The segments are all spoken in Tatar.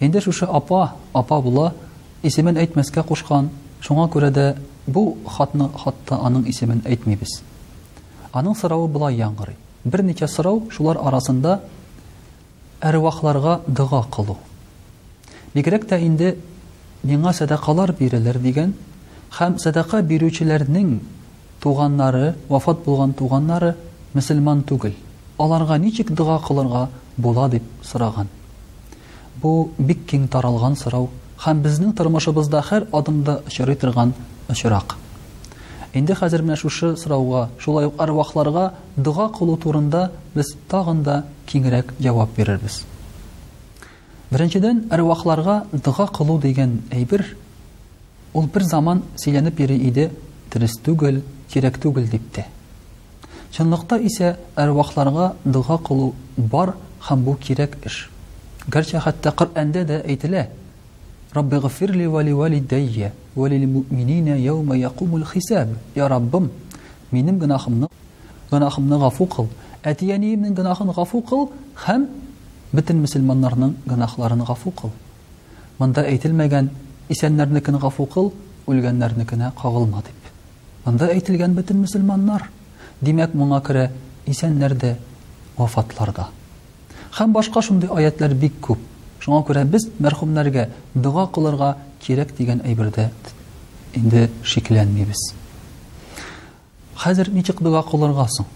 Инде шушы апа, апа була, исемен әйтмәскә кушкан, шуңа күрә дә бу хатны хатта аның исемен әйтмибез. Аның соравы болай яңгырый. Берничә сорау, шулар арасында әрвахларга дога кылу. Бигрәк тә инде миңа сәдакалар бирелер дигән һәм сәдака бирүчеләрнең Туганнары, вафат булган туганнары мөселман түгел. Аларга ничек дога кылырга була дип сораган. Бу бик киң таралган сорау һәм безнең тормышыбызда һәр адымда очрый торган очрак. Инде хәзер менә шушы сорауга, шулай ук әрвахларга дога кылу турында без тагын да киңрәк җавап бирербез. Беренчедән, әрвахларга дога кылу дигән әйбер, Ул бер заман сөйләнеп йөри иде, дөрес түгел, кирәк түгел дип тә. Чынлыкта исә әрвахларга дога кылу бар һәм бу кирәк эш. Гәрчә хәтта Коръәндә дә әйтелә, Раббигъфирли вә ливалидәйя, вә лилмүминина яума якумул хисаб, Я Раббым, минем гөнаһымны гөнаһымны гафу кыл, әти-әниемнең гөнаһын гафу кыл һәм бөтен мөселманнарның гөнаһларын гафу кыл. Монда әйтелмәгән, Исәннәрнекен гафу кыл, үлгәннәрнекенә кагылма, дип. Монда әйтелгән бөтен мөселманнар. Димәк, моңа керә исәннәр дә, вафатлар да. Һәм башка шундый аятьләр бик күп. Шуңа күрә без мәрхүмнәргә дога кылырга кирәк дигән әйбердә инде шикләнмибез. Хәзер ничек дога кылырга соң?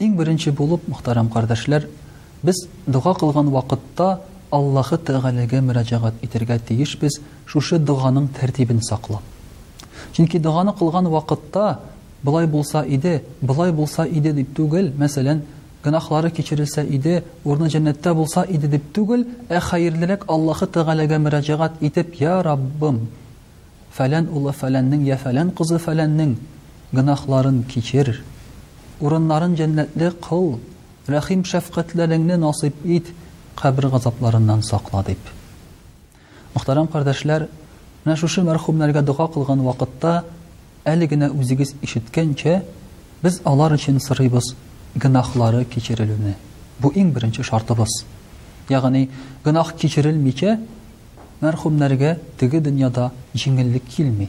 Иң беренче булып, мөхтәрәм кардәшләр, без дога кылган вакытта Аллаһы Тәгаләгә мөрәҗәгать итәргә тиешбез, шушы доганың тәртибен саклап. Чөнки доганы кылган вакытта, болай булса иде, болай булса иде дип түгел, мәсәлән, гөнаһлары кичерелсә иде, урыны җәннәттә булса иде дип түгел, ә хәерлерәк Аллаһы Тәгаләгә мөрәҗәгать итеп, Йә Раббым! Фәлән улы фәләннең йә фәлән кызы фәләннең гөнаһларын кичер, урыннарын җәннәтле кыл, рәхим-шәфкатьләреңне насыйп ит, кабер газапларыннан сакла, дип. Мөхтәрәм кардәшләр, менә шушы мәрхүмнәргә дога кылган вакытта, әле генә үзегез ишеткәнчә, без алар өчен сорыйбыз гөнаһлары кичерелүне. Бу иң беренче шартыбыз. Ягъни, гөнаһ кичерелмичә, Мәрхүмнәргә теге дөньяда җиңеллек килми.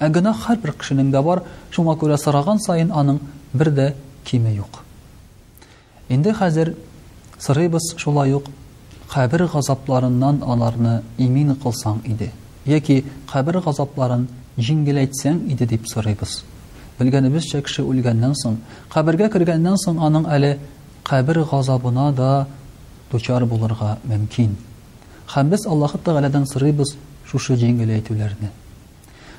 Ә гөнаһ һәрбер кешенең дә бар, шуңа күрә сораган саен аның бер дә киме юк. Инде хәзер сорыйбыз шулай ук, кабер газапларыннан аларны имин кылсаң иде, яки кабер газапларын җиңгеләйтсәң иде дип сорыйбыз. Белгәнебезчә, кеше үлгәннән соң, кабергә кергәннән соң аның әле кабер газабына да дучар булырга мөмкин. Һәм без Аллаһы Тәгаләдән сорыйбыз шушы җиңеләйтүләрне.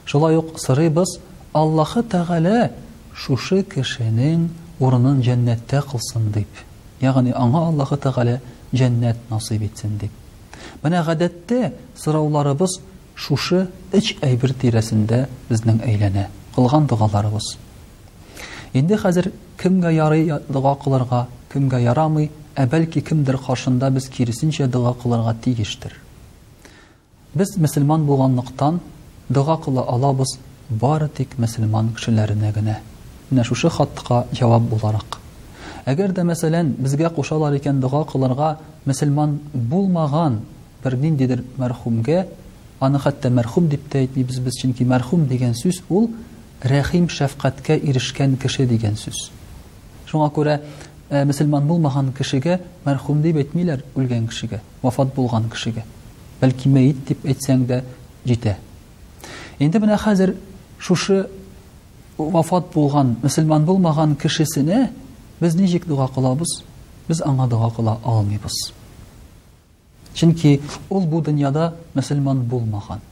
Шулай ук сорыйбыз, Аллаһы Тәгалә шушы кешенең урынын җәннәттә кылсын дип, ягъни аңа Аллаһы Тәгалә җәннәт насыйп итсен дип. Менә гадәттә сорауларыбыз шушы өч әйбер тирәсендә безнең әйләнә, кылган догаларыбыз. Инде хәзер Кемгә ярый дога кылырга, кемгә ярамый, ә бәлки кемдер каршында без киресенчә дога кылырга тиештер. Без мөселман булганлыктан, дога кыла алабыз бары тик мөселман кешеләренә генә. Менә шушы хатка җавап буларак. Әгәр дә, мәсәлән, безгә кушалар икән дога кылырга мөселман булмаган бер ниндидер мәрхүмгә, аны хәтта мәрхүм дип тә әйтмибез без, чөнки мәрхүм дигән сүз ул Рәхим, шәфкатькә ирешкән кеше дигән сүз. Шуңа күрә мөселман булмаган кешегә мәрхүм дип әйтмиләр, үлгән кешегә, вафат булган кешегә. Бәлки мәет дип әйтсәң дә җитә. Инде менә хәзер шушы вафат булган, мөселман булмаган кешесенә без ничек дога кылабыз? Без аңа дога кыла алмыйбыз. Чөнки ул бу дөньяда мөселман булмаган.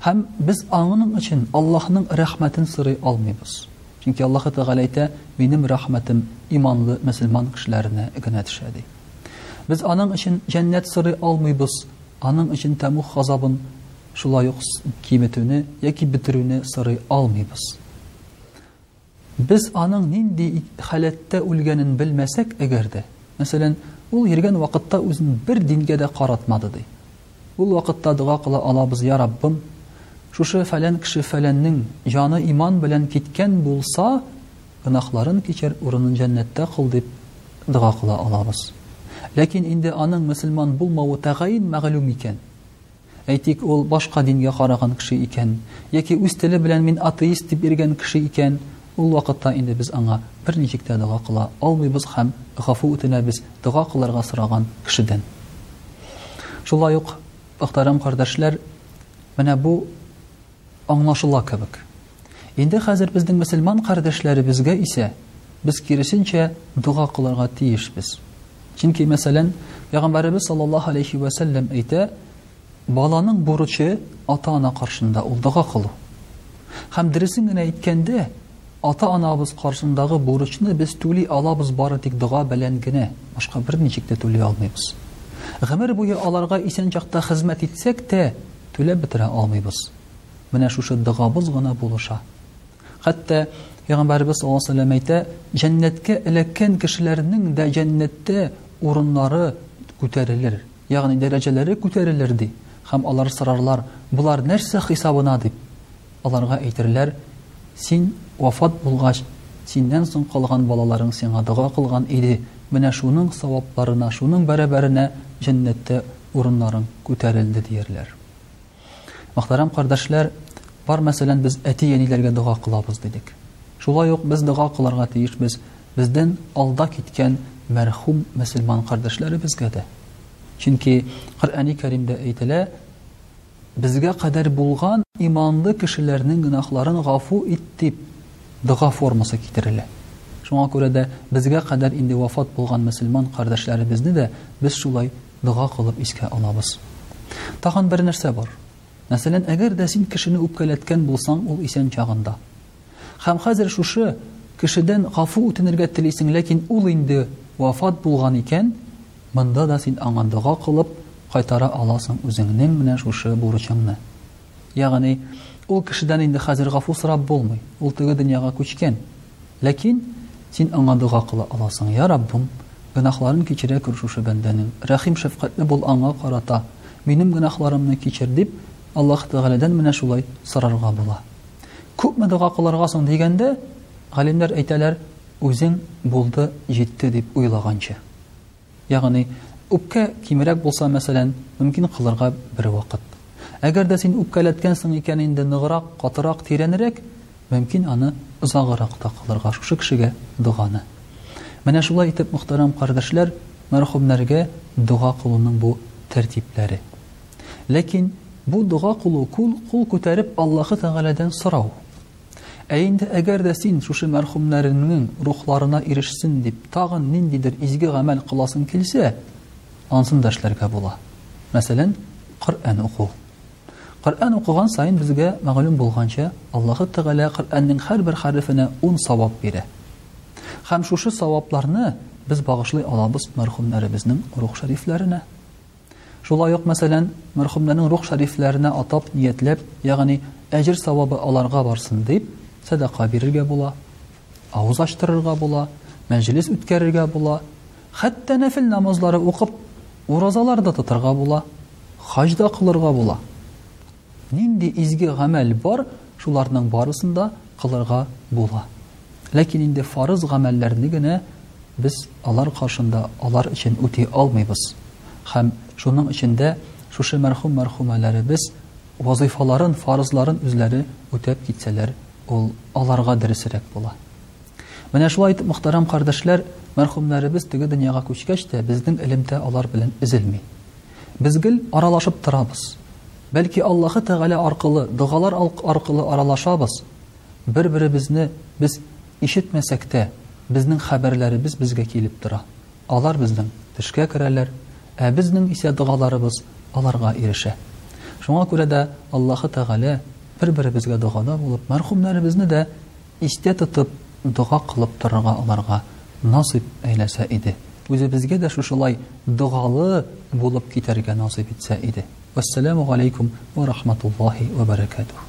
Һәм без аның өчен Аллаһның рәхмәтен сорый алмыйбыз. Чөнки Аллаһы Тәгалә әйтә, Минем рәхмәтем иманлы мөселман кешеләренә генә төшә, ди. Без аның өчен җәннәт сорый алмыйбыз, аның өчен Тәмуг газабын шулай ук киметүне яки бетерүне сорый алмыйбыз. Без аның нинди халәттә үлгәнен белмәсәк әгәр дә, мәсәлән, ул йөргән вакытта үзен бер дингә дә каратмады, ди. Ул вакытта дога кыла алабыз, Я Раббым, шушы фәлән кеше фәләннең җаны иман белән киткән булса, гөнаһларын кичер, урынын җәннәттә кыл, дип дога кыла алабыз. Ләкин инде аның мөселман булмавы тәгаен мәгълүм икән, Әйтик, ул башка дингә караган кеше икән, яки үз теле белән мин атеист дип йөргән кеше икән, ул вакытта инде без аңа берничек тә дога кыла алмыйбыз һәм гафу үтенәбез дога кылырга сораган кешедән. Шулай ук, мөхтәрәм кардәшләр, менә бу, Аңлашыла кебек. Инде хәзер безнең мөселман кардәшләребезгә исә без киресенчә дога кылырга тиешбез. Чөнки, мәсәлән, Пәйгамбәребез саллаллаһу алейһи вә сәлләм әйтә, Баланың бурычы ата-ана каршында ул дога кылу. Һәм дөресен генә әйткәндә, Ата-анабыз каршындагы бурычны без түли алабыз бары тик дога белән генә, башка берничек тә түли алмыйбыз. Гомер буе аларга исән чакта хезмәт итсәк тә, түләп бетерә алмыйбыз. Менә шушы догабыз гына булыша. Хәтта Пәйгамбәребез саллаллаһу алейһи ва сәлләм әйтә, Җәннәткә эләккән кешеләрнең дә җәннәттә урыннары күтәрелер, ягъни дәрәҗәләре күтәрелер, ди. Һәм алар сорарлар, Болар нәрсә хисабына? дип. Аларга әйтерләр, Син вафат булгач, синнән соң калган балаларың сиңа дога кылган иде, менә шуның савапларына, шуның бәрабәренә җәннәттә урыннарың күтәрелде, диярләр. Мөхтәрәм кардәшләр, бар мәсәлән без әти-әниләргә дога кылабыз дидек. Шулай ук без дога кылырга тиешбез бездән алда киткән мәрхүм мөселман кардәшләребезгә дә. Чөнки Коръәни Кәримдә әйтелә, Безгә кадәр булган иманлы кешеләрнең гөнаһларын гафу ит дип дога формасы китерелә. Шуңа күрә дә безгә кадәр инде вафат булган мөселман кардәшләребезне дә без шулай дога кылып искә алабыз. Тагын бер нәрсә бар. Мәсәлән, әгәр дә син кешене үпкәләткән булсаң ул исән чагында. Һәм хәзер шушы кешедән гафу үтенергә телисең, ләкин ул инде вафат булган икән, монда да син аңа дога кылып кайтара аласың үзеңнең менә шушы бурычыңны. Ягъни, ул кешедән инде хәзер гафу сорап булмый, ул теге дөньяга күчкән. Ләкин син аңа дога кыла аласың, Йа Раббым, гөнаһларын кичерә күр шушы бәндәнең, рәхим-шәфкатьле бул аңа карата, минем гөнаһларымны кичер, дип Аллаһ Тәгаләдән менә шулай сорарга була. Күпме дога кылырга соң дигәндә, галимнәр әйтәләр, үзең булды, җитте дип уйлаганчы. Ягъни, үпкә кимерәк булса, мәсәлән, мөмкин кылырга бер вакыт. Әгәр дә син үпкәләткәнсең икән инде ныграк, катырак, тирәнрәк, мөмкин аны озагырак та кылырга, шушы кешегә доганы. Менә шулай итеп, мөхтәрәм кардәшләр, мәрхүмнәргә дога кылуның бу тәртипләре. Ләкин бу дога кылу кул кул күтәреп Аллаһы Тәгаләдән сорау. Ә инде әгәр дә син шушы мәрхүмнәреңнең рухларына ирешсен дип тагын ниндидер изге гамәл кыласың килсә, ансын да эшләргә була. Мәсәлән, Коръән уку. Коръән укыган саен безгә мәгълүм булганча, Аллаһы Тәгалә Коръәннең һәрбер хәрефенә ун савап бирә. Һәм шушы савапларны без багышлый алабыз мәрхүмнәребезнең рух шәрифләренә. Шулай ук, мәсәлән, мәрхүмнәрнең рух шәрифләренә атап ниятләп, ягъни әҗер-савабы аларга барсын дип, сәдака бирергә була, авыз ачтырырга була, мәҗлес үткәрергә була, хәтта нәфел намазлары укып, уразалар да тотарга була, хаҗ да кылырга була. Нинди изге гамәл бар, шуларның барысын да кылырга була. Ләкин инде фарыз гамәлләрне генә без алар каршында, алар өчен үти алмыйбыз. Һәм шуның өчен дә шушы мәрхүм-мәрхүмәләребез вазыйфаларын, фарызларын үзләре үтәп китсәләр, ул аларга дөресрәк була. Менә шулай итеп, мөхтәрәм кардәшләр, мәрхүмнәребез теге дөньяга күчкәч тә, безнең элемтә алар белән өзелми. Без гел аралашып торабыз. Бәлки Аллаһы Тәгалә аркылы, догалар аркылы аралашабыз. Бер-беребезне без ишетмәсәк тә, безнең хәбәрләребез безгә килеп тора. Алар безнең төшкә керәләр, ә безнең исә догаларыбыз аларга ирешә. Шуңа күрә дә Аллаһы Тәгалә бер-беребезгә догада булып, мәрхүмнәребезне дә Истә тотып, дога кылып торырга аларга насыйп әйләсә иде. Үзебезгә дә шушылай догалы булып китәргә насыйп итсә иде. Вәссәламү галәйкүм вә рахматуллаһи вә бәрәкәтүһ.